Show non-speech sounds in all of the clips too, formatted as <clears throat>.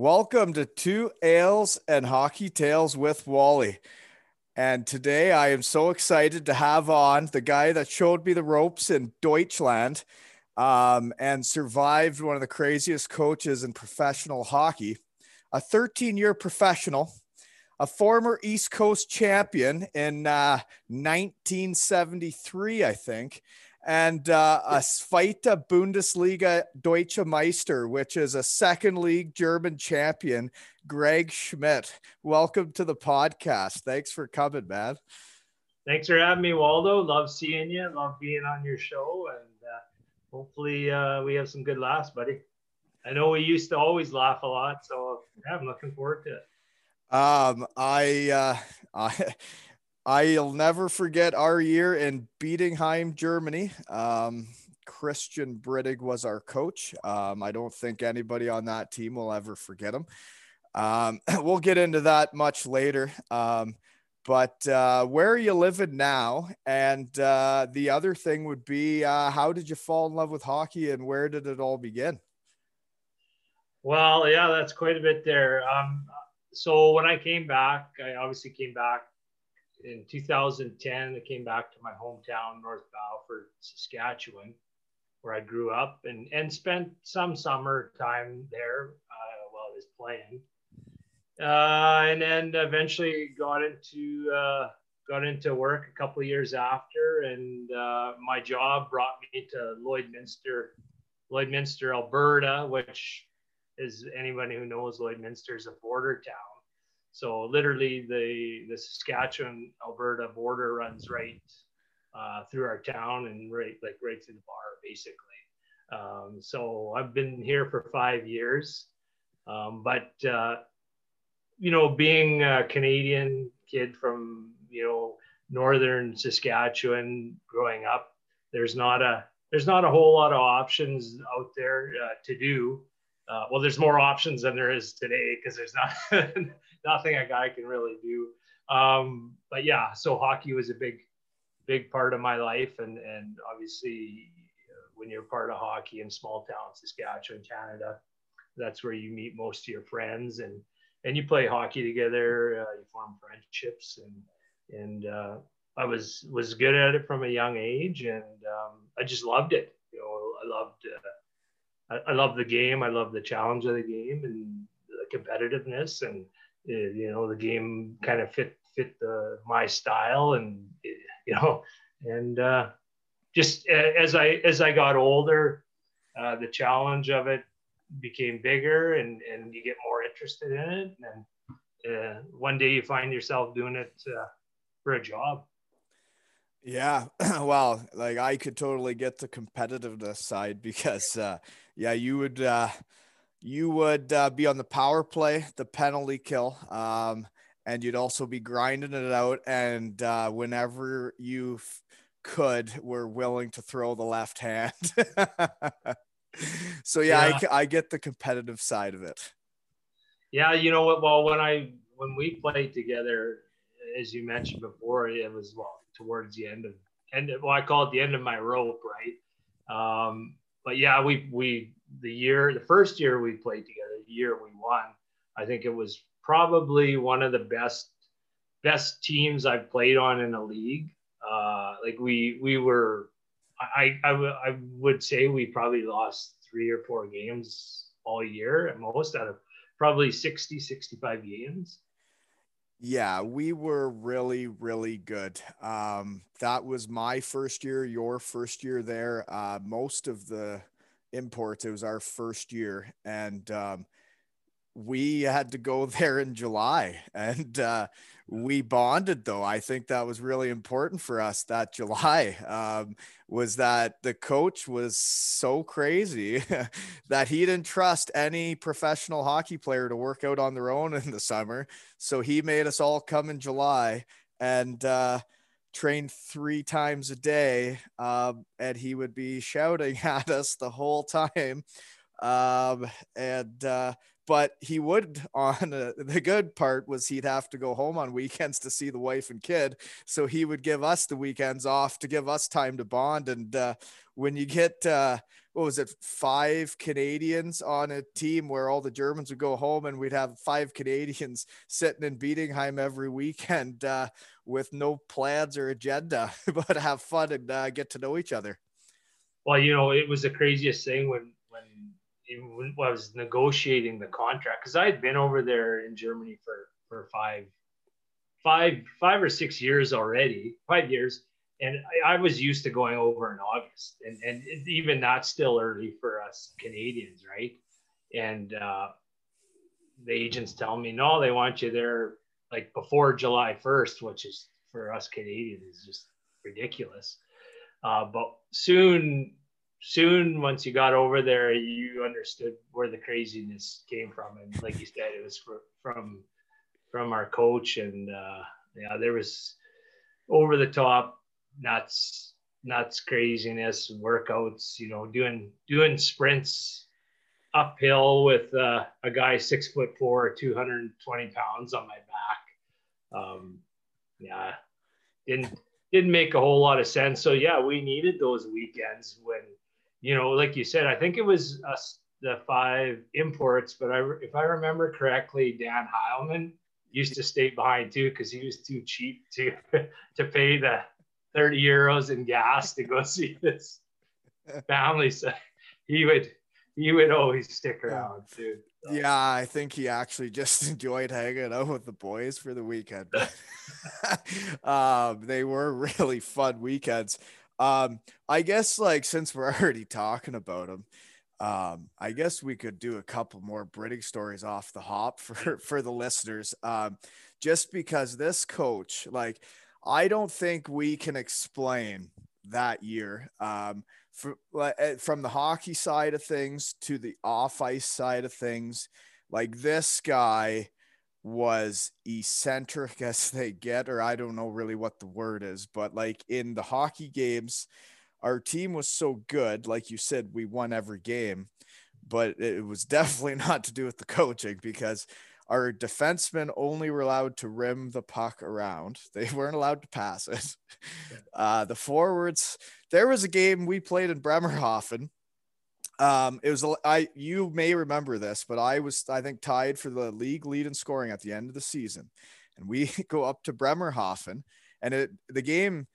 Welcome to Two Ales and Hockey Tales with Wally. And today I am so excited to have on the guy that showed me the ropes in Deutschland um, and survived one of the craziest coaches in professional hockey, a 13 year professional, a former East Coast champion in uh, 1973, I think, and uh, a Zweite Bundesliga Deutsche Meister, which is a second league German champion, Greg Schmidt. Welcome to the podcast. Thanks for coming, man. Thanks for having me, Waldo. Love seeing you. Love being on your show, and uh, hopefully uh, we have some good laughs, buddy. I know we used to always laugh a lot, so yeah, I'm looking forward to it. Um, I, uh, <laughs> I, I'll never forget our year in Bietigheim, Germany. Um, Christian Brittig was our coach. Um, I don't think anybody on that team will ever forget him. Um, <clears throat> we'll get into that much later. Um, but uh, where are you living now? And uh, the other thing would be uh, how did you fall in love with hockey and where did it all begin? Well, yeah, that's quite a bit there. Um, so when I came back, I obviously came back in 2010. I came back to my hometown, North Battleford, Saskatchewan, where I grew up and, and spent some summer time there uh, while I was playing. Uh, and then eventually got into uh, got into work a couple years after, and uh, my job brought me to Lloydminster, Lloydminster, Alberta, which is anybody who knows Lloydminster is a border town. So literally, the the Saskatchewan Alberta border runs right uh, through our town and right like right through the bar, basically. Um, so I've been here for five years, um, but uh, you know, being a Canadian kid from you know northern Saskatchewan, growing up, there's not a there's not a whole lot of options out there uh, to do. Uh, well, there's more options than there is today because there's not <laughs> nothing a guy can really do. Um, but yeah, so hockey was a big, big part of my life, and and obviously, uh, when you're part of hockey in small town Saskatchewan, Canada, that's where you meet most of your friends, and and you play hockey together, uh, you form friendships, and and uh, I was was good at it from a young age, and um, I just loved it. You know, I loved. Uh, I, I love the game. I love the challenge of the game and the competitiveness and uh, you know the game kind of fit fit the my style and you know and uh, just as I as I got older, uh, the challenge of it became bigger and and you get more interested in it and uh, one day you find yourself doing it uh, for a job. Yeah, <clears throat> well, like I could totally get the competitiveness side <laughs> because, uh, yeah, you would uh, you would uh, be on the power play, the penalty kill, um, and you'd also be grinding it out. And uh, whenever you f- could, were willing to throw the left hand. <laughs> so yeah, Yeah. I, I get the competitive side of it. Yeah, you know what? Well, when I when we played together, as you mentioned before, it was well towards the end of end. Of, Well, I call it the end of my rope, right? Um, but yeah, we we the year the first year we played together, the year we won, I think it was probably one of the best best teams I've played on in a league. Uh, like we we were, I I, w- I would say we probably lost three or four games all year at most out of probably 60 65 games Yeah, we were really, really good. Um, that was my first year, your first year there. Uh, most of the imports, it was our first year. And um, we had to go <laughs> there in July. And uh, we bonded though i think that was really important for us that july um, was that the coach was so crazy <laughs> that he didn't trust any professional hockey player to work out on their own in the summer so he made us all come in july and uh, train three times a day um, and he would be shouting <laughs> at us the whole time. Um, and uh, but he would <laughs> on uh, the good part was he'd have to go home on weekends to see the wife and kid. So he would give us the weekends off to give us time to bond. And uh, when you get uh, what was it five canadians on a team where all the germans would go home and we'd have five canadians <laughs> sitting in Bietigheim every weekend uh, with no plans or agenda <laughs> but have fun and uh, get to know each other. Well you know it was the craziest thing when when I was negotiating the contract because I had been over there in Germany for for five, five, five or six years already, five years, and I, I was used to going over in August, and and even that's still early for us Canadians, right? And uh, the agents tell me no, they want you there like before July first, which is for us Canadians is just ridiculous. Uh, but soon soon once you got over there you understood where the craziness came from and like you said it was for, from from our coach and uh yeah there was over the top nuts nuts craziness workouts you know doing doing sprints uphill with uh, a guy six foot four 220 pounds on my back. Um yeah didn't didn't make a whole lot of sense. So yeah we needed those weekends when you know, like you said, I think it was us, the five imports, but I, if I remember correctly, Dan Heilman used to stay behind too because he was too cheap to <laughs> to pay the 30 euros in gas to go <laughs> see this family. So he would he would always stick around too. So. Yeah, I think he actually just <laughs> enjoyed hanging out with the boys for the weekend. <laughs> um, they were really fun weekends. Um, I guess like since we're already talking about him, um, I guess we could do a couple more Brittig stories off the hop for for the listeners. Um, just because this coach, like, I don't think we can explain that year. Um, for, eh, from the hockey side of things to the off ice side of things, like this guy was eccentric <laughs> as they get, or I don't know really what the word is, but like in the hockey games, our team was so good. Like you said, we won every game, but it was <laughs> definitely not to do with the coaching because our defensemen only were allowed to rim the puck around. <laughs> They weren't allowed to pass it. Uh, the forwards, there was a game we played in Bremerhaven um, it was I you may remember this, but I was I think tied for the league lead in scoring at the end of the season, and we <laughs> go up to Bremerhaven, and it the game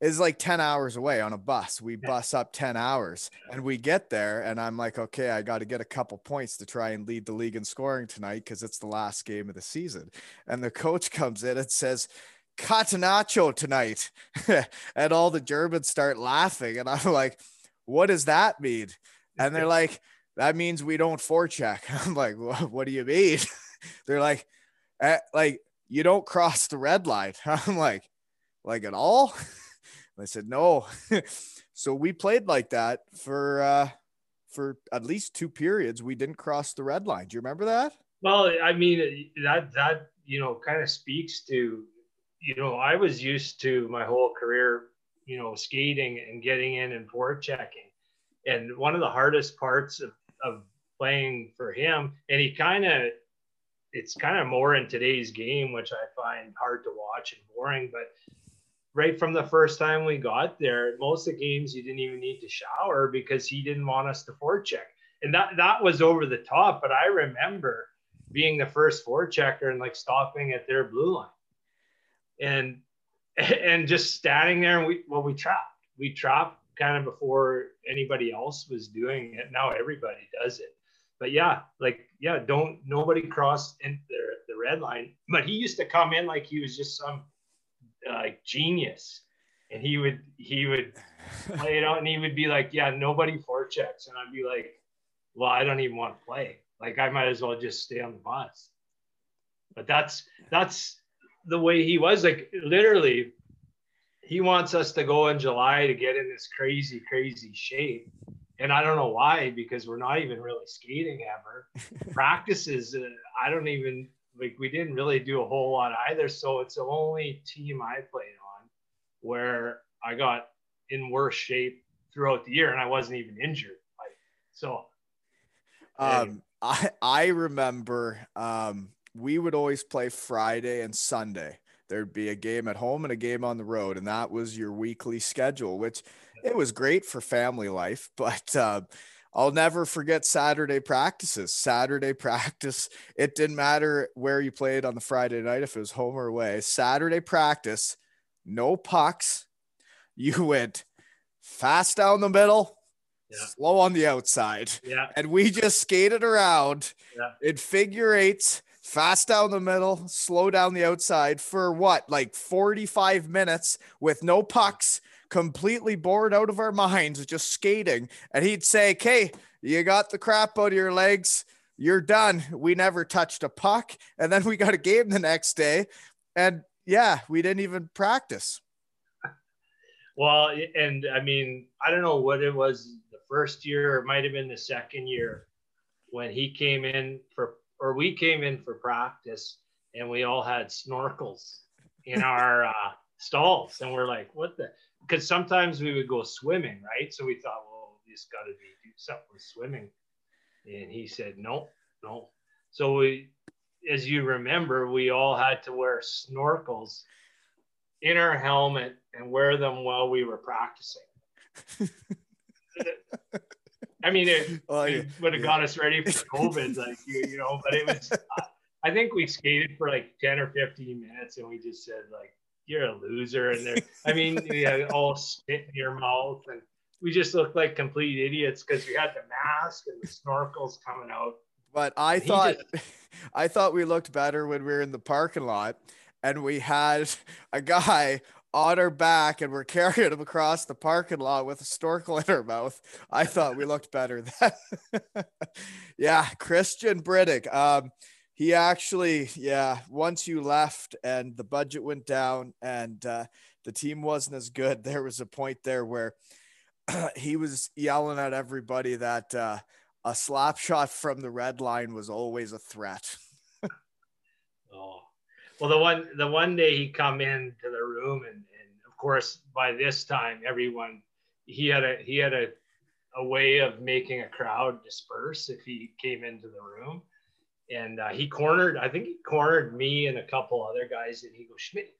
is like 10 hours away on a bus. We bus up 10 hours and we get there and I'm like, okay, I got to get a couple points to try and lead the league in scoring tonight because it's the last game of the season. And the coach <laughs> comes in and says, Catenaccio tonight. <laughs> and all the Germans start laughing. And I'm like, what does that mean? And they're <laughs> like, that means we don't forecheck. I'm like, what do you mean? they're like, eh, like you don't cross the red line. I'm like, like at all? I said, no. <laughs> so we played like that for uh for at least two periods. We didn't cross the red line. Do you remember that? Well, I mean that that you know kind of speaks to you know I was used to my whole career you know skating and getting in and forechecking and one of the hardest parts of, of playing for him, and he kind of, it's kind of more in today's game, which I find hard to watch and boring. But right from the first time we got there, most of the games you didn't even need to shower because he didn't want us to forecheck, and that that was over the top. But I remember being the first forechecker and like stopping at their blue line, and <laughs> and just standing there and we well we trapped we trapped kind of before anybody else was doing it. Now everybody does it. But yeah, like yeah, don't nobody cross in the, the red line. But he used to come in like he was just some like genius, and he would he would <laughs> play it out, and he would be like, "Yeah, nobody forechecks," and I'd be like, "Well, I don't even want to play. Like, I might as well just stay on the bus." But that's that's the way he was. Like, literally, he wants us to go in July to get in this crazy, crazy shape. And I don't know why, because we're not even really skating ever. <laughs> Practices, uh, I don't even like we didn't really do a whole lot either. So it's the only team I played on where I got in worse shape throughout the year and I wasn't even injured. Like so um I I remember um we would always play Friday and Sunday. There'd be a game at home and a game on the road, and that was your weekly schedule, which it was great for family life. <laughs> But uh, I'll never forget Saturday practices. Saturday <laughs> practice, it didn't matter where you played on the Friday night, if it was home or away. Saturday practice, no pucks. You went fast down the middle, yeah. slow on the outside. Yeah. And we just skated around yeah. in figure eights, fast down the middle, slow down the outside for what, like 45 minutes with no pucks completely bored out of our <laughs> minds, just skating. And he'd say, Okay, you got the crap out of your legs. You're done. We never touched a puck. And then we got a game the next day. And yeah, we didn't even practice. Well, and I mean, I don't know what it was the first year, it might have been the second year when he came in for, or we came in for practice and we all had snorkels in <laughs> our uh, stalls. And we're like, what the? because sometimes we would go swimming, right? So we thought, well, this got to be do something with swimming. And he said, no, no. So we, as you remember, we all had to wear snorkels in our helmet and wear them while we were practicing. <laughs> I mean, it, oh, yeah. it would have yeah. got us ready for COVID, like you, you know. But it was, I think we skated for like ten or fifteen minutes, and we just said like, you're a loser. And they're, I mean, <laughs> you had all spit in your mouth. And we just looked like complete idiots because we had the mask and the snorkels coming out. But I thought, just, <laughs> I thought we looked better when we were in the parking lot and we had <laughs> a guy on our back and we're carrying him across the parking lot with a snorkel in our mouth. I thought we looked better then. yeah, Christian Brittig. Um, he actually, yeah, once you left and the budget went down and uh, the team wasn't as good, <laughs> there was a point there where <clears throat> he was yelling at everybody that uh, a slap shot from the red line was always a threat. <laughs> oh, well, the one the one day he come into the room and, and of course by this time everyone he had a he had a a way of making a crowd disperse if he came into the room and uh, he cornered. I think he cornered me and a couple other guys, and he goes Schmidt.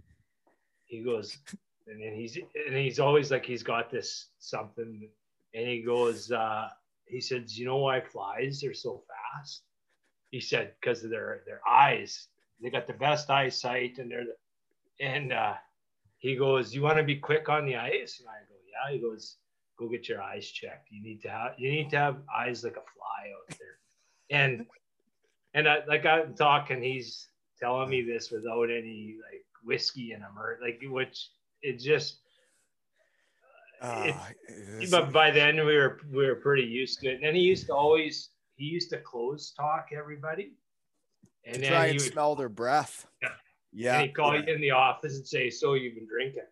He goes, and then he's and he's always like he's got this something, and he goes. Uh, he says, "You know why flies are so fast?" He said, "Because of their their eyes. They got the best eyesight, and they're the, and uh, he goes, "You want to be quick on the ice?" And I go, "Yeah." He goes, "Go get your eyes checked. You need to have you need to have eyes like a fly out there." And and I like I'm talking, he's telling me this without any like whiskey in him or like which it just. Uh, it, but by then we were we were pretty used to it. And then he used to always he used to close talk everybody, and to then try and would, smell their breath. Yeah, yeah. And he'd call yeah. you in the office and say, "So you've been drinking?"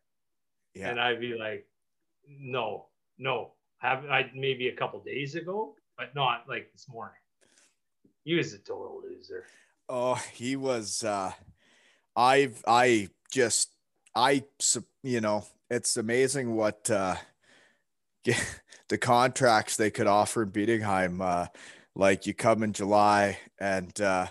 Yeah. And I'd be like, "No, no, have I maybe a couple days ago, but not like this morning." He was a total loser. Oh, he was. uh I've I just I you know it's amazing what uh <laughs> the contracts they could offer in Bietigheim. Uh, like you come in July and uh,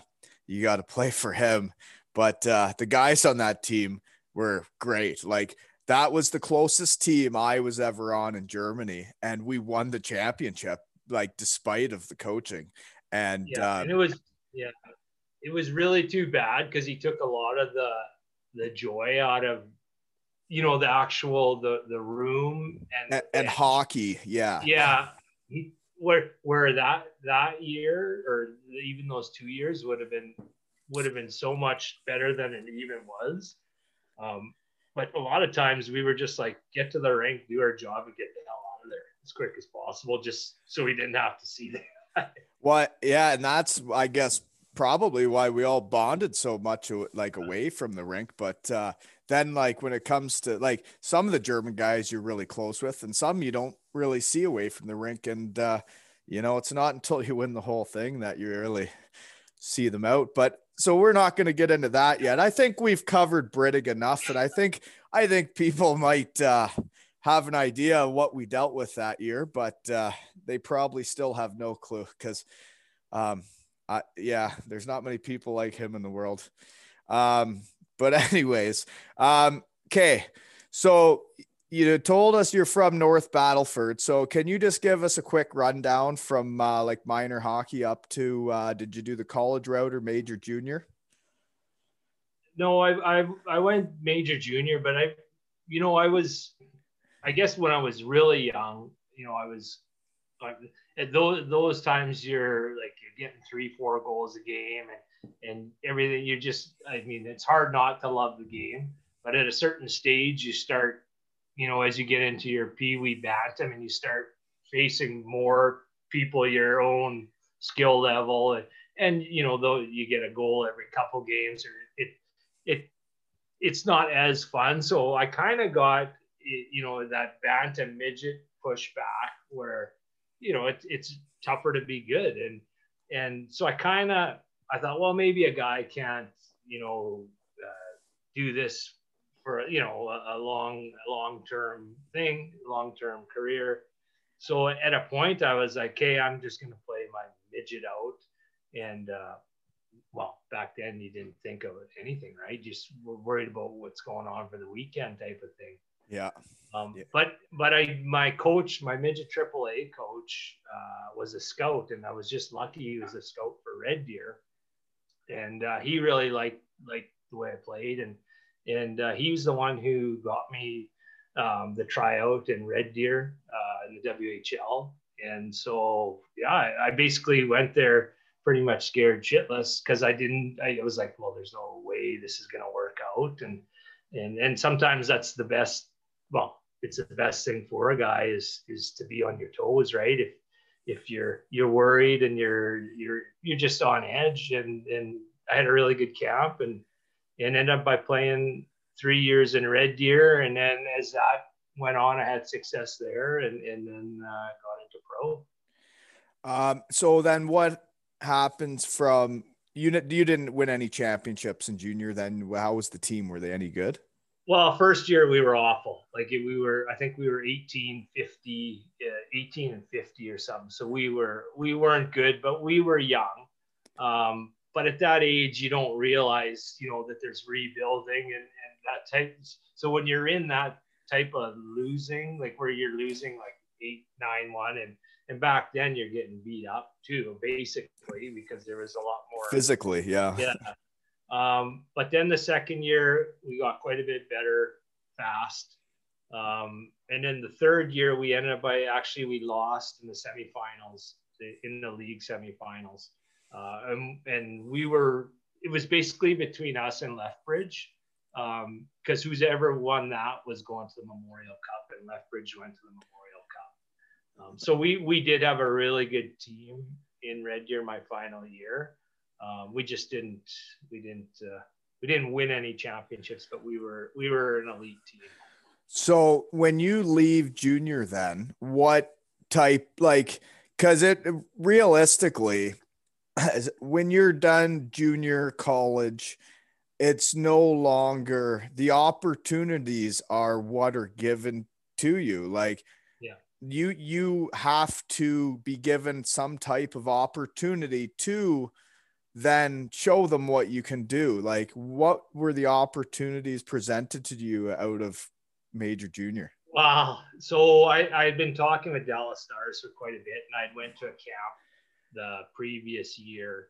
you got to play for him, but uh, the guys on that team were great. Like that was the closest team I was ever on in Germany, and we won the championship. Like despite of the coaching, and yeah, uh, and it was yeah, it was really too bad because he took a lot of the the joy out of you know the actual the the room and and, and hockey. Yeah, yeah. He, where where that that year or even those two years would have been would have been so much better than it even was. Um, but a lot of times we were just like, get to the rink, do our job, and get the hell out of there as quick as possible, just so we didn't have to see that. What? Yeah, and that's I guess probably why we all bonded so much like away from the rink. But uh, then, like when it comes to like some of the German guys, you're really close with, and some you don't really see away from the rink. And uh, you know, it's not until you win the whole thing that you really see them out. But so we're not going to get into that yet. I think we've covered Brittig enough, and I think I think people might uh, have an idea of what we dealt with that year, but uh, they probably still have no clue because, um, I, yeah, there's not many people like him in the world. Um, but <laughs> anyways, um, okay, so you told us you're from North Battleford. So can you just give us a quick rundown from uh, like minor hockey up to uh, did you do the college route or major junior? No, I, I I went major junior, but I, you know, I was, I guess when I was really young, you know, I was, at those those times you're like you're getting three four goals a game and and everything. You just, I mean, it's hard not to love the game, but at a certain stage you start you know, as you get into your pee wee bantam and you start facing more people your own skill level and, and you know though you get a goal every couple games or it it it's not as fun so i kind of got you know that bantam midget pushback where you know it, it's tougher to be good and and so i kind of i thought well maybe a guy can't you know uh, do this for you know a, a long long term thing, long term career. So at a point, I was like, "Okay, I'm just going to play my midget out," and uh, well, back then you didn't think of anything, right? Just worried about what's going on for the weekend type of thing. Yeah. Um, yeah. But but I my coach, my midget AAA coach, uh, was a scout, and I was just lucky he was a scout for Red Deer, and uh, he really liked liked the way I played, and and uh, he was the one who got me um, the tryout in Red Deer uh, in the WHL. And so, yeah, I, I, basically went there pretty much scared shitless because I didn't. I was like, well, there's no way this is going to work out. And and and sometimes that's the best. Well, it's the best thing for a guy is is to be on your toes, right? If if you're you're worried and you're you're you're just on edge. And and I had a really good camp and and ended up by playing three years in Red Deer. And then as that went on, I had success there and, and then uh, got into pro. Um, so then what happens from you? You didn't win any championships in junior. Then how was the team? Were they any good? Well, first year we were awful. Like we were, I think we were 18, 50, uh, 18 and 50 or something. So we were, we weren't good, but we were young. Um, but at that age you don't realize you know that there's rebuilding and, and that type so when you're in that type of losing like where you're losing like eight nine one and and back then you're getting beat up too basically because there was a lot more physically yeah yeah um, but then the second year we got quite a bit better fast um, and then the third year we ended up by actually we lost in the semifinals in the league semifinals uh, and, and we were, it was basically between us and Lethbridge because um, who's ever won that was going to the Memorial Cup and Lethbridge went to the Memorial Cup. Um, so we, we did have a really good team in Red Deer my final year. Um, we just didn't, we didn't, uh, we didn't win any championships, but we were, we were an elite team. So when you leave junior, then what type, like, because it realistically, when you're done junior college, it's no longer the opportunities are what are given to you. Like, yeah, you you have to be given some type of opportunity to then show them what you can do. Like, what were the opportunities presented to you out of major junior? Wow. So I, I had been talking with Dallas Stars for quite a bit, and I'd went to a camp the previous year.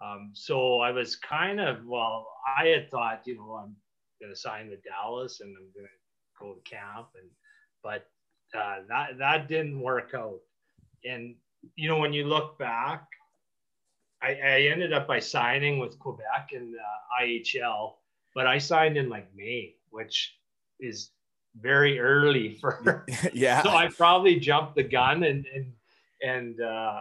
Um, so I was kind of, well, I had thought, you know, I'm going to sign with Dallas and I'm going to go to camp. And, but uh, that, that didn't work out. And, you know, when you look back, I, I ended up by signing with Quebec and uh, IHL, but I signed in like May, which is very early for. <laughs> yeah. <laughs> So I probably jumped the gun and and and uh,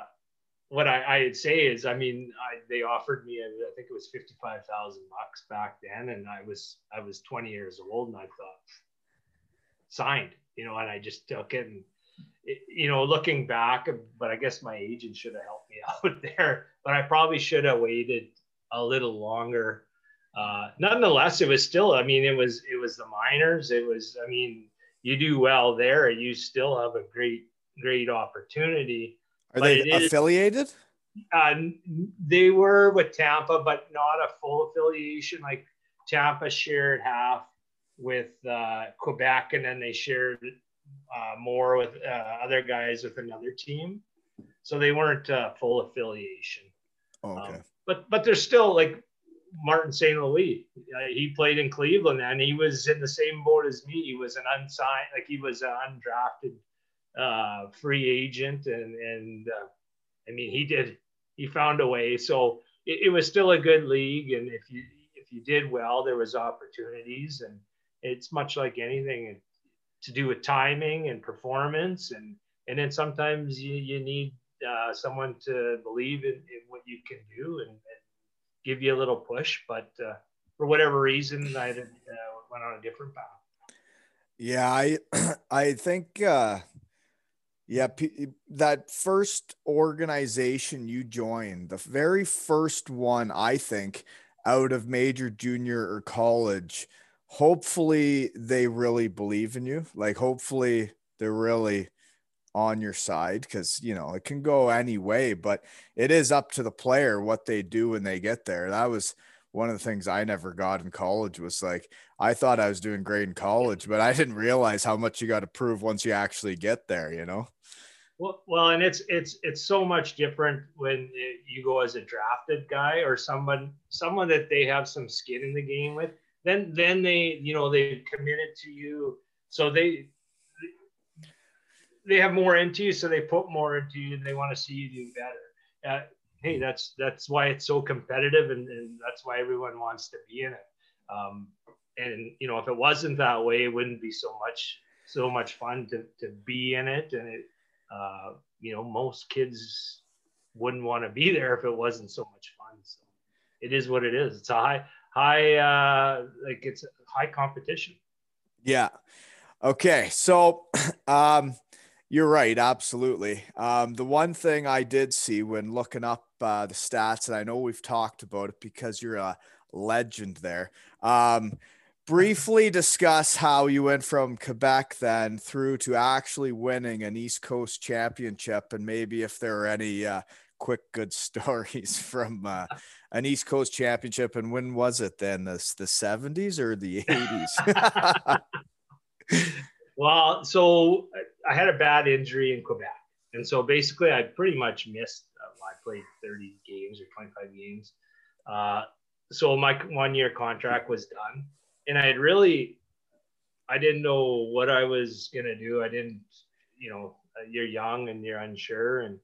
what I, I'd say is, I mean, I, they offered me, I think it was fifty-five thousand bucks back then, and I was I was twenty years old, and I thought signed, you know, and I just took it, and it, you know, looking back, but I guess my agent should have helped me <laughs> out there, but I probably should have waited a little longer. Uh, nonetheless, it was still, I mean, it was it was the minors, it was, I mean, you do well there, you still have a great great opportunity are they affiliated? uh, they were with Tampa, but not a full affiliation. Like Tampa shared half with uh, Quebec, and then they shared uh, more with uh, other guys with another team. So they weren't uh, full affiliation. Oh, okay. Um, but but there's still like Martin St. Louis. Uh, he played in Cleveland, and he was in the same boat as me. He was an unsigned, like he was an undrafted uh, free agent, and and uh, I mean he did he found a way. So it, it, was still a good league, and if you if you did well, there was opportunities, and it's much like anything to do with timing and performance, and and then sometimes you, you need uh, someone to believe in, in, what you can do and, and, give you a little push, but uh, for whatever reason, I uh, went on a different path. Yeah, I <clears throat> I think uh, yeah, that first organization you joined, the very first one, I think, out of major, junior, or college, hopefully they really believe in you. Like, hopefully they're really on your side because, you know, it can go any way, but it is up to the player what they do when they get there. That was one of the things I never got in college was like I thought I was doing great in college, but I didn't realize how much you got to prove once you actually get there, you know. Well, well, and it's it's it's so much different when uh, you go as a drafted guy or someone someone that they have some skin in the game with. Then then they you know they committed to you, so they they have more into you, so they put more into you, and they want to see you do better. Uh, hey, that's that's why it's so competitive, and, and that's why everyone wants to be in it. Um, and you know, if it wasn't that way, it wouldn't be so much so much fun to to be in it, and it uh, you know, most kids wouldn't want to be there if it wasn't so much fun. So it is what it is. It's a high, high, uh, like it's a high competition. Yeah. Okay. So, <clears throat> um, you're right. Absolutely. Um, the one thing I did see when looking up uh, the stats, and I know we've talked about it because you're a legend there. Um, <laughs> briefly discuss how you went from Quebec then through to actually winning an East Coast championship, and maybe if there are any uh, quick good <laughs> stories from uh, <laughs> an East Coast championship. And when was it then? The the seventies or the eighties? Well, so I had a bad injury in Quebec, and so basically I pretty much missed. Uh, I played thirty games or twenty five games. Uh, so my one year contract was done and I had really, I didn't know what I was gonna do. I didn't, you know, you're young and you're unsure, and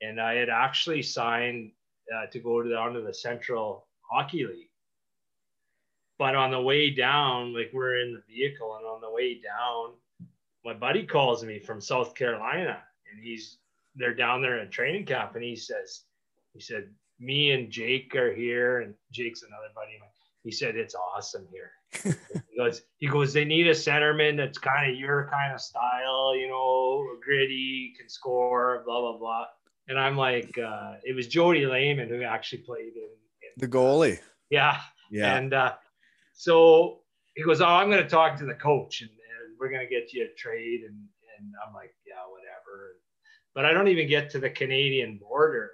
and I had actually signed uh, to go to the, onto the Central Hockey League. But on the way down, like we're in the vehicle, and on the way down, my buddy calls me from South Carolina, and he's they're down there in training camp, and he says, he said, me and Jake are here, and Jake's another buddy. He said it's awesome here <laughs> he goes, he goes, they need a centerman that's kind of your kind of style, you know, gritty, can score, blah blah blah. And I'm like, uh, it was Jody Lehman who actually played in, in the goalie. Yeah, yeah. And uh, so he goes, oh, I'm going to talk to the coach, and, and we're going to get you a trade. And and I'm like, yeah, whatever. But I don't even get to the Canadian border,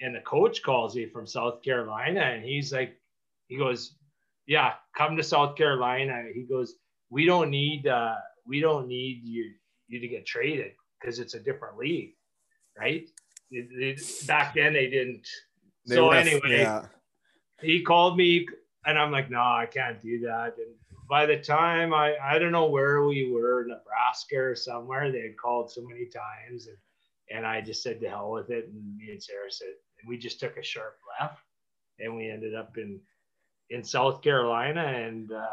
and the coach calls me from South Carolina, and he's like, he goes, yeah, come to South Carolina. He goes, we don't need uh, we don't need you you to get traded because it's a different league, right? It, it, back then they didn't. They so anyway, yeah. he called me and I'm like, no, I can't do that. And by the time I I don't know where we were, Nebraska or somewhere, they had called so many times and and I just said to hell with it. And me and Sarah said, and we just took a sharp left, and we ended up in in South Carolina, and uh,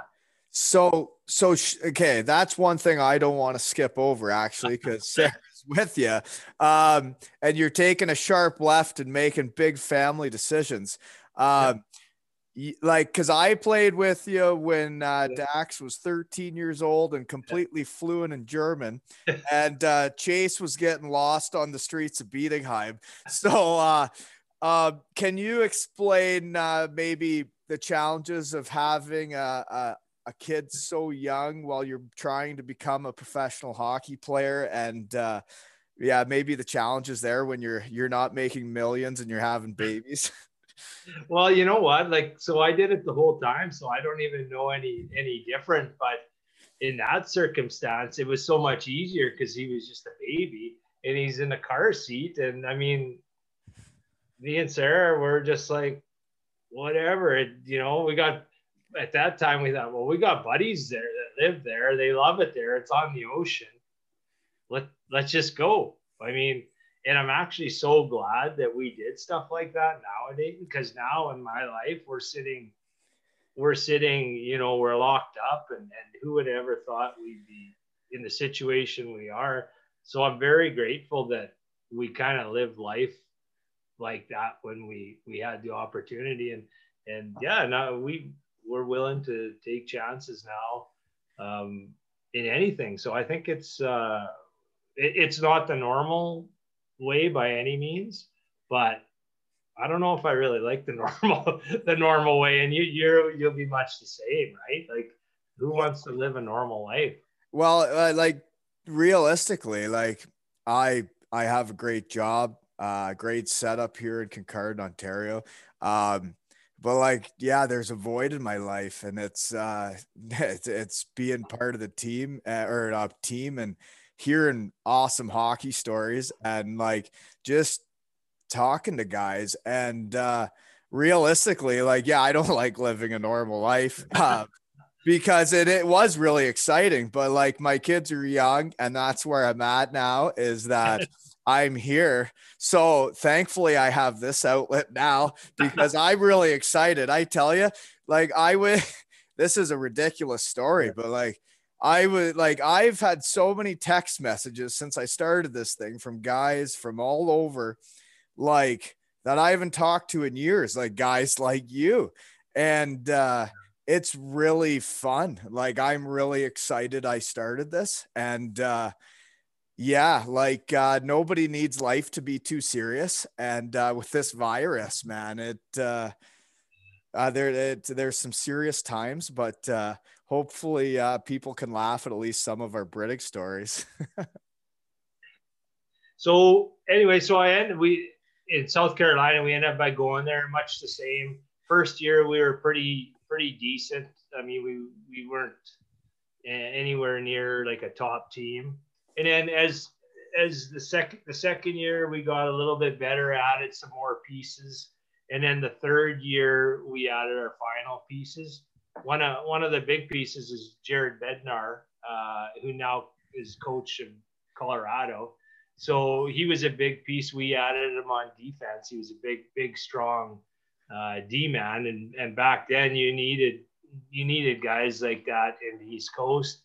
so so okay, that's one thing I don't want to skip over actually because <laughs> Sarah's with you, um, and you're taking a sharp left and making big family decisions. Um. Like, because I played with you when uh, yeah. Dax was 13 years old and completely yeah. fluent in German, <laughs> and uh, Chase was getting lost on the streets of Bietigheim. So, uh, uh, can you explain uh, maybe the challenges of having a, a, a kid so young while you're trying to become a professional hockey player and uh, yeah maybe the challenges there when you're you're not making millions and you're having <laughs> babies well you know what like so i did it the whole time so i don't even know any any different but in that circumstance it was so much easier because he was just a baby and he's in a car seat and i mean me and sarah were just like whatever it, you know we got at that time we thought, well, we got buddies there that live there. They love it there. It's on the ocean. Let let's just go. I mean, and I'm actually so glad that we did stuff like that nowadays because now in my life we're sitting we're sitting, you know, we're locked up and, and who would ever thought we'd be in the situation we are. So I'm very grateful that we kind of lived life like that when we we had the opportunity and and yeah, now we we're willing to take chances now um, in anything. So I think it's uh, it, it's not the normal way by any means, but I don't know if I really like the <laughs> normal the normal way. And you you're you'll be much the same, right? Like who wants to live a normal life? Well, uh, like realistically, like I I have a great job, uh, great setup here in Concord, Ontario. Um, but like yeah there's a void in my life and it's uh <laughs> it's, it's being part of the team uh, or a uh, team and hearing awesome hockey stories and like just talking to guys and uh realistically like yeah i don't <laughs> like living a normal life uh, <laughs> because it, it was really exciting but like my kids are young and that's where i'm at now is that <laughs> I'm here. So thankfully, I have this outlet now because I'm really excited. I tell you, like, I would, this is a ridiculous story, but like, I would like, I've had so many text messages since I started this thing from guys from all over, like, that I haven't talked to in years, like guys like you. And, uh, it's really fun. Like, I'm really excited I started this. And, uh, yeah, like uh, nobody needs life to be too serious, and uh, with this virus, man, it uh, uh, there it, there's some serious times, but uh, hopefully uh, people can laugh at at least some of our Brittig stories. <laughs> so anyway, so I ended we in South Carolina. We ended up by going there, much the same. First year we were pretty pretty decent. I mean, we we weren't anywhere near like a top team and then as as the second the second year we got a little bit better added some more pieces and then the third year we added our final pieces one of one of the big pieces is jared bednar uh, who now is coach of colorado. So he was a big piece. We added him on defense. He was a big big strong uh, d man and and back then you needed you needed guys like that in the east coast.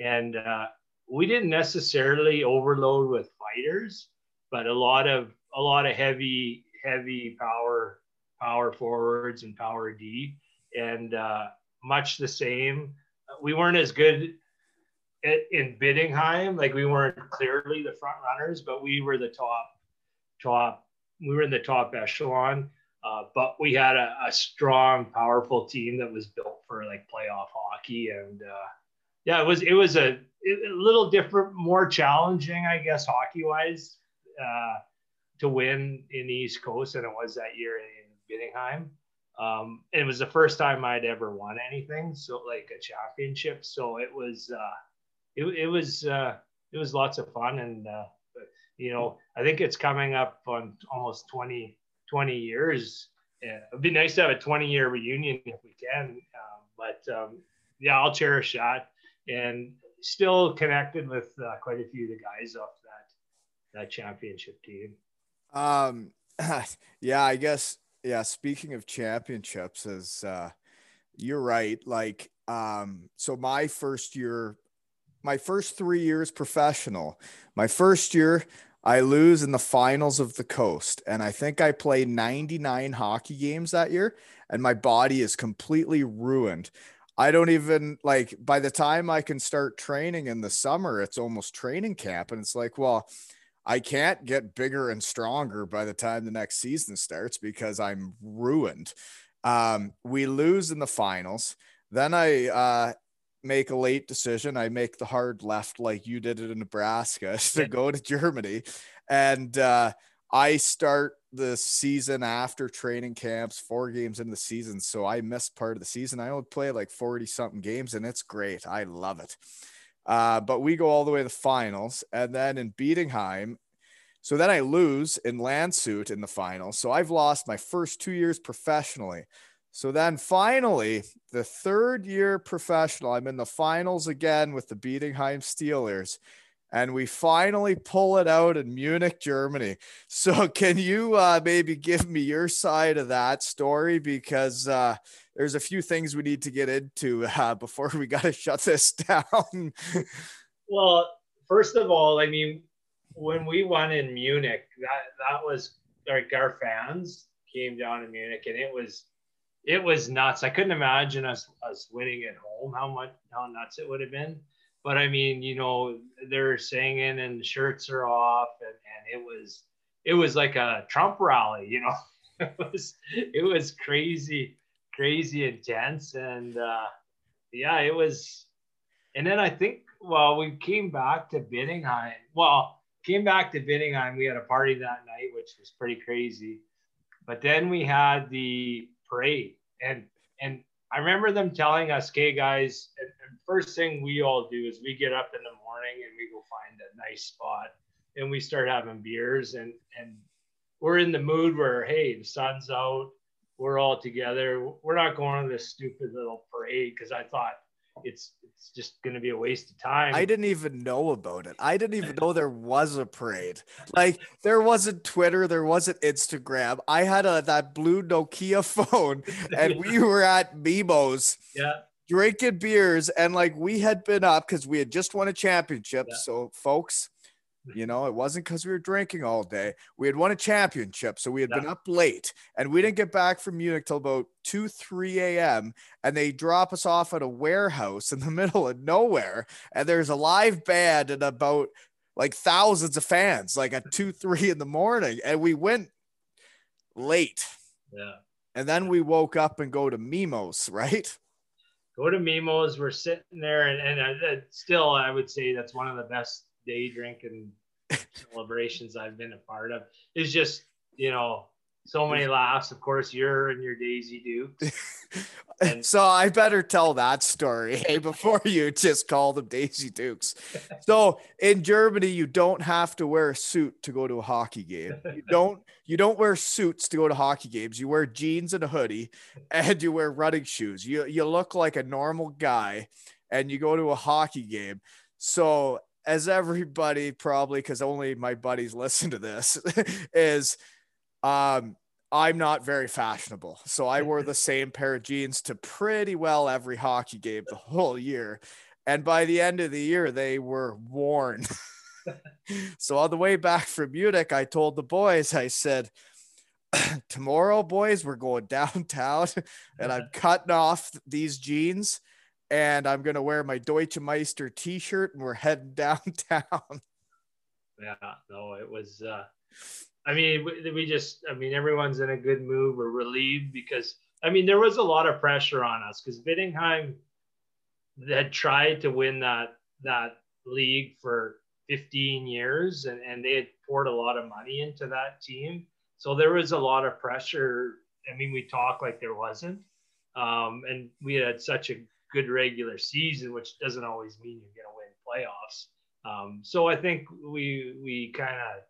And uh, we didn't necessarily overload with fighters, but a lot of a lot of heavy heavy power power forwards and power D, and uh, much the same. We weren't as good at, in Bietigheim, like we weren't clearly the front runners, but we were the top top. We were in the top echelon. Uh, but we had a, a, strong, powerful team that was built for like playoff hockey, and uh, yeah, it was it was a a little different, more challenging, I guess, hockey wise, uh, to win in the East Coast than it was that year in Bietigheim. Um, it was the first time I'd ever won anything, so like a championship. So it was, uh, it, it was, uh, it was lots of fun. And, uh, you know, I think it's coming up on almost 20, 20 years. Yeah, it'd be nice to have a 20 year reunion if we can. Um, but um, yeah, I'll cherish that. And still connected with uh, quite a few of the guys off that that championship team. Um, <laughs> yeah, I guess. Yeah. Speaking of championships, is uh, you're right. Like, um, so my first year, my first three years professional, my first year, I lose in the finals of the coast. And I think I played 99 hockey games that year, and my body is completely ruined. I don't even like by the time I can start training in the summer, it's almost training camp. And it's like, well, I can't get bigger and stronger by the time the next season starts because I'm ruined. Um, we lose in the finals. Then I uh, make a late decision. I make the hard left like you did it in Nebraska <laughs> to go to Germany. And uh, I start the season after training camps, four games in the season. So I missed part of the season. I only play like 40 something games and it's great. I love it. Uh, but we go all the way to the finals. And then in Bietigheim, so then I lose in Landshut in the finals. So I've lost my first two years professionally. So then finally, the third year professional, I'm in the finals again with the Bietigheim Steelers. And we finally pull it out in Munich, Germany. <laughs> So, can you uh, maybe give me your side of that story? Because uh, there's a few things we need to get into <laughs> uh, before we got to shut this <laughs> down. well, first of all, I mean, when we won in Munich, that that was like our fans came down to Munich, and it was it was nuts. I couldn't imagine us us winning at home. How much how nuts it would have been. But I mean, you know, they're singing and the shirts are off, and, and it was it was like a Trump rally. You know, <laughs> it was it was crazy, crazy intense, and uh, yeah, it was. And then I think well, we came back to Bietigheim. Well, came back to Bietigheim. We had a party that night, which was pretty crazy. But then we had the parade. And and I remember them telling us, "Okay, guys, and, and first thing we all do is we get up in the morning and we go find a nice spot and we start having beers and and we're in the mood where hey, the sun's out, we're all together. We're not going to this stupid little parade because I thought it's it's just going to be a waste of time. I didn't even know about it. I didn't even <laughs> know there was a parade. Like there wasn't Twitter, there wasn't Instagram. I had a that blue Nokia <laughs> phone and <laughs> we were at Mimo's. Yeah. Drinking beers and like we had been up because we had just won a championship. Yeah. So folks, you know, it wasn't because we were drinking all day. We had won a championship, so we had yeah. been up late, and we didn't get back from Munich till about two, three a.m. And they drop us off at a warehouse in the <laughs> middle of nowhere, and there's a live band and about like thousands of fans, like at two, three in the morning, and we went late. Yeah. And then we woke up and go to Mimos, <laughs> right? Go to Mimos. We're sitting there, and, and uh, still, I would say that's one of the best day drinking celebrations I've been a part of. It's just, you know, so many laughs. Of course, you're and your Daisy Duke. <laughs> And- so I better tell that story <laughs> hey, before you just call them Daisy Dukes. so in Germany, you don't have to wear a suit to go to a hockey game. You <laughs> don't you don't wear suits to go to hockey games. You wear jeans and a hoodie and you wear running shoes. You you look like a normal guy and you go to a hockey game. So as everybody probably because only my buddies listen to this <laughs> is um I'm not very fashionable. So I wore the same pair of jeans to pretty well every hockey game the whole year. And by the end of the year, they were worn. <laughs> so on the way back from Munich, I told the boys, I said, tomorrow, boys, we're going <laughs> downtown and I'm cutting off these jeans and I'm gonna wear my Deutsche Meister T-shirt, and we're heading <laughs> downtown. Yeah, no, it was. uh I mean, we, we just, I mean, everyone's in a good mood. We're relieved because, I mean, there was a lot of pressure on us because Bietigheim had tried to win that that league for 15 years, and and they had poured a lot of money into that team. So there was a lot of pressure. I mean, we talk like there wasn't, um, and we had such a good regular season, which doesn't always mean you're going to win playoffs. Um, so I think we we kind of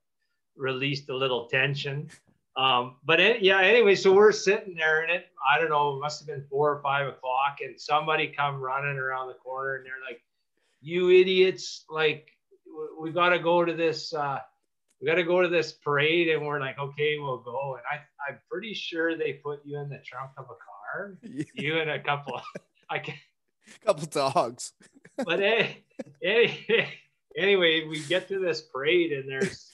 released a little tension. Um, but it, yeah, anyway, so we're sitting there and it, I don't know, it must have been four or five o'clock and somebody come running around the corner and they're like, you idiots, like we got to go to this, uh, we got to go to this parade, and we're like, okay, we'll go. And I, I'm pretty sure they put you in the trunk of a car, <laughs> Yeah. you and a couple. Of, I can <laughs> couple dogs. <laughs> but hey, hey, <laughs> anyway, we get to this parade and there's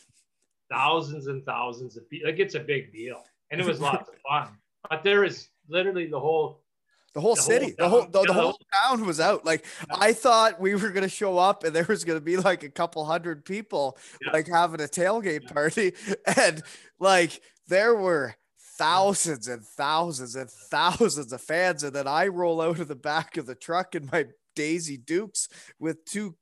thousands and thousands of people. Like it's a big deal, and it was lots of fun. But there is literally the whole. The whole The city, the whole the, Yeah, the the whole town was out. Like Yeah. I thought we were gonna show up and there was gonna be like a couple hundred people Yeah. like having a tailgate Yeah. party. And like there were thousands and thousands and thousands of fans. And then I roll out of the back of the truck in my Daisy Dukes with two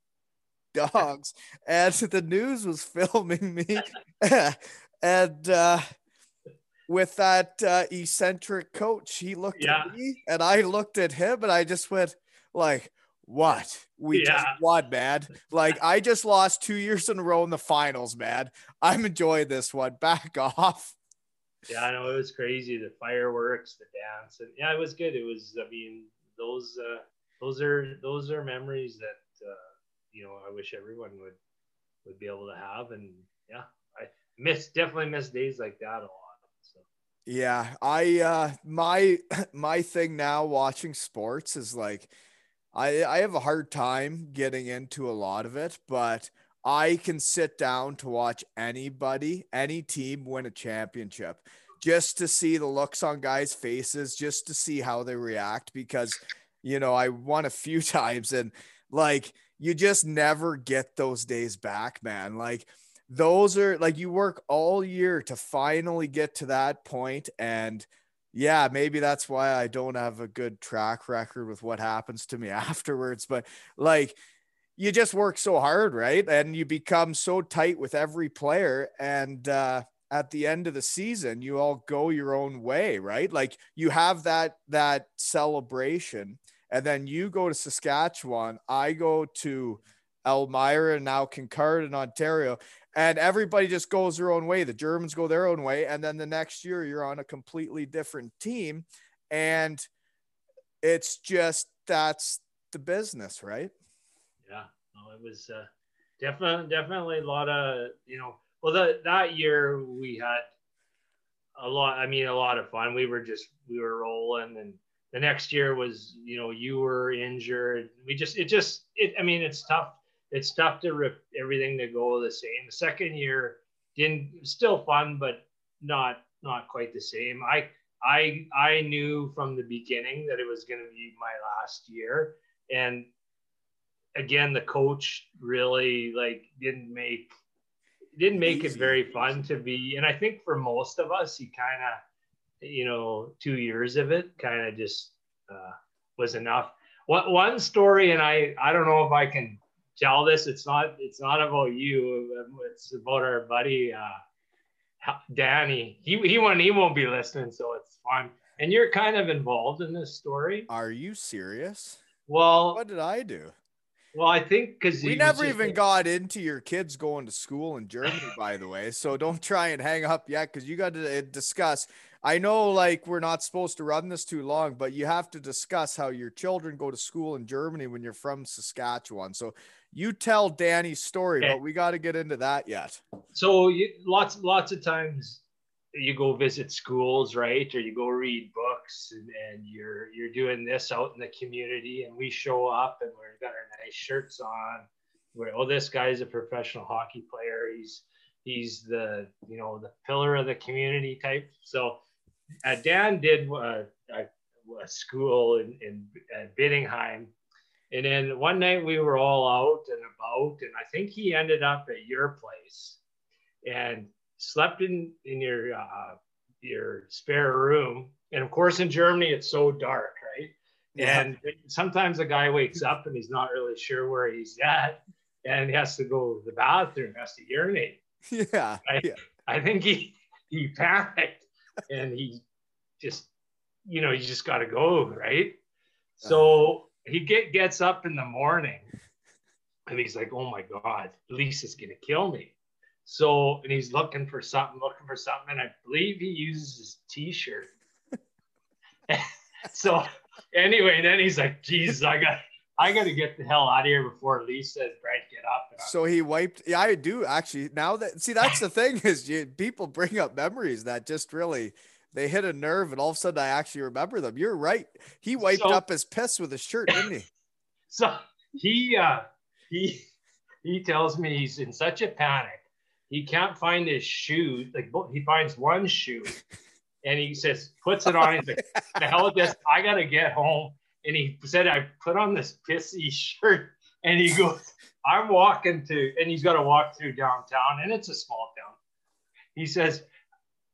dogs. And <laughs> the news was filming me. <laughs> and uh with that uh, eccentric coach. He looked Yeah. at me and I looked at him and I just went like, what? We just won, man. Like I just lost two years in a row in the finals, man. I'm enjoying this one. Back <laughs> off. Yeah, I know it was crazy. The fireworks, the dance, and yeah, it was good. It was. I mean, those uh, those are those are memories that uh, you know I wish everyone would would be able to have. And yeah, I miss definitely miss days like that a lot. So Yeah, I uh my <clears throat> my thing now watching sports is like I I have a hard time getting into a lot of it, but I can sit down to watch anybody, any team win a championship just to see the looks on guys' faces, just to see how they react because you know, I won a few <laughs> times and like you just never get those days back, man. Like those are like you work all year to finally get to that point and yeah maybe that's why i don't have a good track record with what happens to me <laughs> afterwards but like you just work so hard right and you become so tight with every player and uh at the end of the season you all go your own way right like you have that that celebration and then you go to saskatchewan i go to elmira and now Kincard in ontario and everybody just goes their own way. The Germans go their own way, and then the next year you're on a completely different team, and it's just that's the business, right? No, it was uh, definitely definitely a lot of you know. Well, that that year we had a lot. I mean, a lot of fun. We were just we were rolling, and the next year was you know you were injured. We just it just it. I mean, it's tough. It's tough to rip everything to go the same. The second year didn't still fun, but not not quite the same. I I I knew from the beginning that it was going to be my last year, and again, the coach really like didn't make didn't make it very fun to be. And I think for most of us, he kind of, you know, two years of it kind of just uh, was enough. One one story, and I I don't know if I can tell this. It's not it's not about you. It's about our buddy uh, Danny. He he won't he won't be listening, so it's fun. And you're kind of involved in this story. Are you serious? Well, What did I do? Well, I think because We never even got into your kids going to school in Germany, <laughs> by the way. So don't try and hang up yet because you got to uh, discuss. I know, like, we're not supposed to run this too long, but you have to discuss how your children go to school in Germany when you're from Saskatchewan. So you tell Danny's story, Okay. but we got to get into that yet. so you, lots lots of times you go visit schools right? Or you go read books and, and you're you're doing this out in the community and we show up and we've got our nice shirts on. Where oh this guy's a professional hockey player. He's he's the you know the pillar of the community type. So uh, dan did uh, a, a school in, in uh, Bietigheim and then one night we were all out and about and i think he ended up at your place. And slept in in your uh, your spare room. And of course, in Germany, it's so dark, right? And sometimes a guy wakes up and he's not really sure where he's at, and he has to go to the bathroom, has to urinate. <laughs> yeah, Right? yeah. I think he he panicked and he just you know you just got to go right. So he get gets up in the morning and he's like, "Oh my God, Lisa's gonna kill me." So and he's looking for something, looking for something, and I believe he uses his T-shirt. <laughs> so anyway, then he's like, "Jesus, I got." I got to get the hell out of here before Lee says, Brent, get up. So he wiped. Yeah, I do actually. Now that see, that's the thing is, you people bring up memories that just really they hit a nerve, and all of a sudden I actually remember them. You're right. He wiped so, up his piss with his shirt, didn't he? <laughs> So he uh he he tells me he's in such a panic. He can't find his shoe. Like he finds one shoe, and he says puts it on. He's like, "The hell with this! I gotta get home." And he said, "I put on this pissy shirt." And he goes, "I'm walking to," and he's got to walk through downtown, and it's a small town. He says,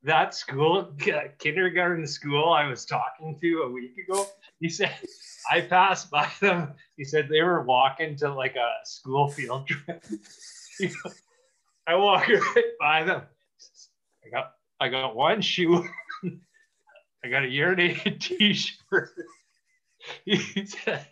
that school, kindergarten school I was talking to a week ago, he said, I passed by them. He said they were walking to like a school field trip. <laughs> I walk <laughs> right by them. I got I got one shoe. <laughs> I got a urinated <laughs> t-shirt. He said,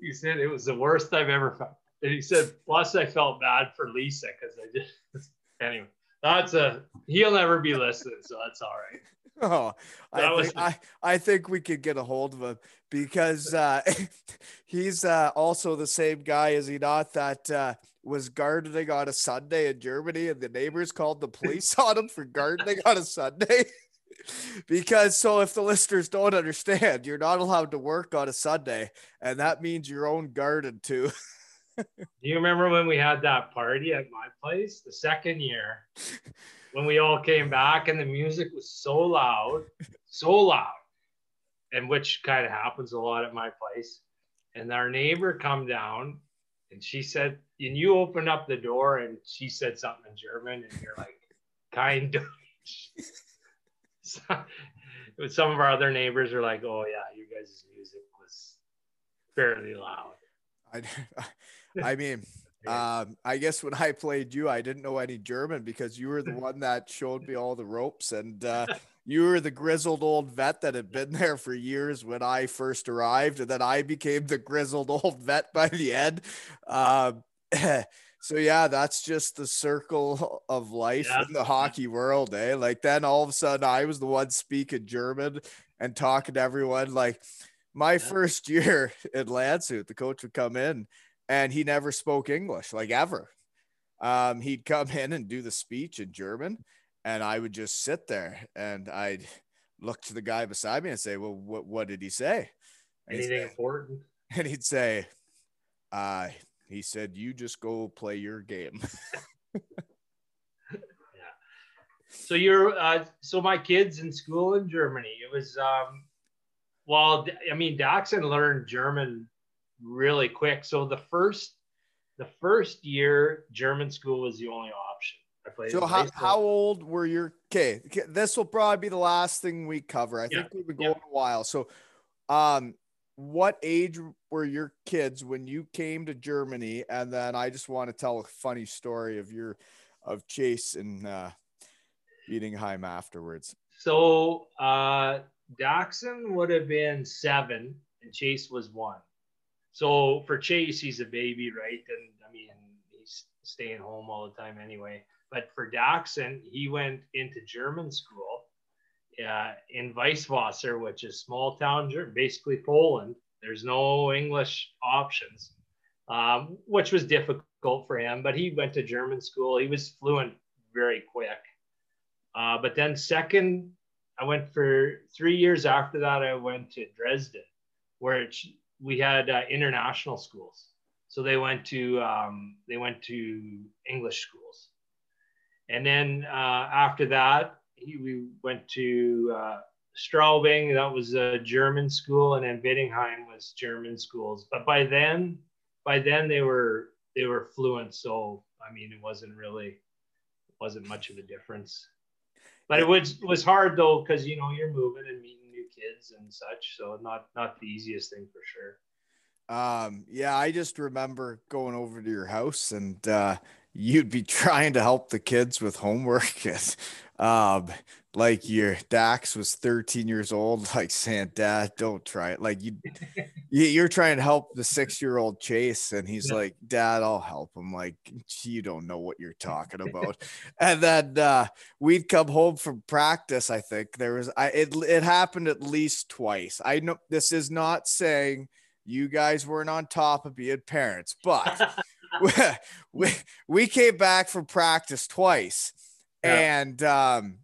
he said it was the worst I've ever felt. And he said, plus I felt bad for Lisa because I just anyway. That's a he'll never be listening, so that's all right. Oh, I think, was... I, I think we could get a hold of him because uh, he's uh, also the same guy, is he not? That uh, was gardening on a Sunday in Germany, and the neighbors called the <laughs> police on him for gardening on a Sunday. <laughs> because so if the listeners don't understand, you're not allowed to work on a Sunday, and that means your own garden too. <laughs> Do you remember when we had that party at my place the second year when we all came back and the music was so loud, so loud, and which kind of happens a lot at my place. And our neighbor come down and she said, and you opened up the door and she said something in German and you're like, kind of. <laughs> some of our other neighbors are like, oh yeah, you guys' music was fairly loud. I, <laughs> I mean, <laughs> um, I guess when I played you, I didn't know any German because you were the one that showed me all the ropes, and uh, you were the grizzled old vet that had been there for years when I first arrived, and then I became the grizzled old vet by the end. Um, <laughs> so yeah, that's just the circle of life yeah. in the hockey world, eh? Like then all of a sudden, I was the one speaking German and talking to everyone. Like my yeah. first year <laughs> in Landshut, the coach would come in and he never spoke English, like ever. Um, he'd come in and do the speech in German, and I would just sit there and I'd look to the guy beside me and say, "Well, what what did he say?" And Anything say, important? <laughs> And he'd say, "Uh, he said you just go play your game." <laughs> yeah. So you're uh, so my kids in school in Germany. It was um, well, I mean, Daxon learned German really quick. So the first the first year German school was the only option. I played. So how, how old were your okay? This will probably be the last thing we cover. I yeah. think we've been going yeah. a while. So um what age were your kids when you came to Germany? And then I just want to tell a funny story of your of Chase and uh Bietigheim afterwards. So uh Daxon would have been seven and Chase was one. So for Chase, he's a baby, right? And I mean, he's staying home all the time anyway. But for Daxon, he went into German school uh, in Weißwasser, which is small town, basically Poland. There's no English options, um, which was difficult for him. But he went to German school. He was fluent very quick. Uh, but then second, I went for three years after that. I went to Dresden, where we had uh, international schools. So they went to um, they went to English schools, and then uh, after that he, we went to uh, Straubing. That was a German school, and then Bietigheim was German schools. But by then, by then they were they were fluent. So I mean, it wasn't really wasn't much of a difference. But it was was hard though because you know you're moving and meeting new kids and such. So not not the easiest thing for sure. Um, yeah, I just remember going over to your house and uh, you'd be <laughs> trying to help the kids with homework. <laughs> um, like your Dax was 13 years old, <laughs> like saying, Dad, don't try it. Like you, you're trying to help the six year old Chase, and he's yeah. like, Dad, I'll help him. Like, you don't know what you're talking about. and then uh, we'd come home from practice. I think there was, I, it, it happened at least twice. I know this is not saying you guys weren't on top of being parents, but <laughs> we, we came back from practice twice. Yeah. And um,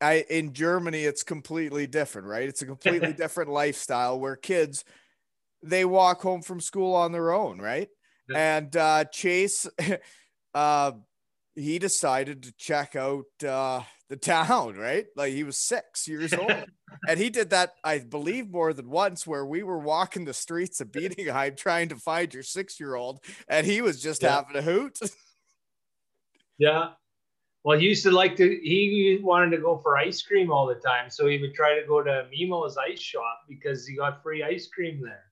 I in Germany, it's completely different, right? It's a completely <laughs> different lifestyle where kids they walk home from school on their own, right? Yeah. And uh, Chase, <laughs> uh, he decided to check out uh, the town, right? Like he was six years old. and he did that, I believe, more than once, where we were walking the streets of Bietigheim trying to find your six year old, and he was just yeah. having a hoot. yeah. Well, he used to like to, he wanted to go for ice cream all the time. So he would try to go to Mimo's ice shop because he got free ice cream there.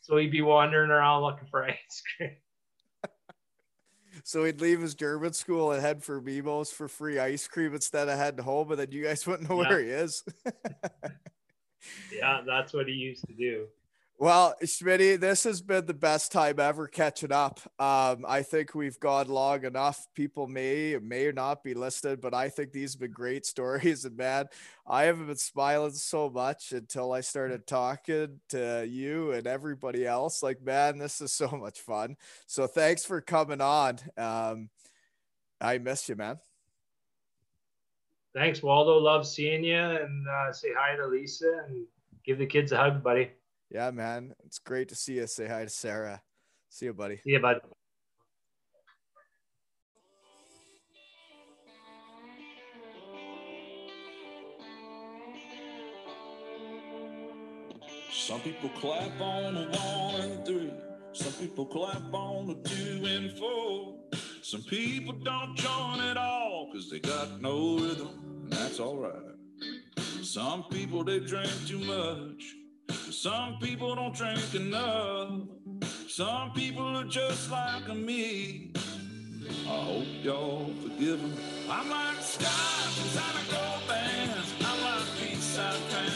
So he'd be wandering around looking for <laughs> ice cream. So he'd leave his German school and head for Mimo's for free ice cream instead of heading home, and then you guys <laughs> wouldn't know yeah. where he is. <laughs> yeah, that's what he used to do. Well, Schmitty, this has been the best time ever catching up. Um, I think we've gone long enough. People may or may not be listed, but I think these have been great stories. <laughs> And man, I haven't been smiling so much until I started talking to you and everybody else. Like, man, this is so <laughs> much fun. So thanks for coming on. Um, I miss you, man. Thanks, Waldo. Love seeing you and uh, say hi to Lisa and give the kids a hug, buddy. Yeah, man. It's great to see you. Say hi to Sarah. See you, buddy. See you, bud. Some people clap on a one and three. Some people clap on a two and four. Some people don't join at all because they got no rhythm, and that's all right. Some people they drink too much. Some people don't drink enough. Some people are just like me. I hope y'all forgive them. I'm like skies inside a gold bands. I'm like peace fans.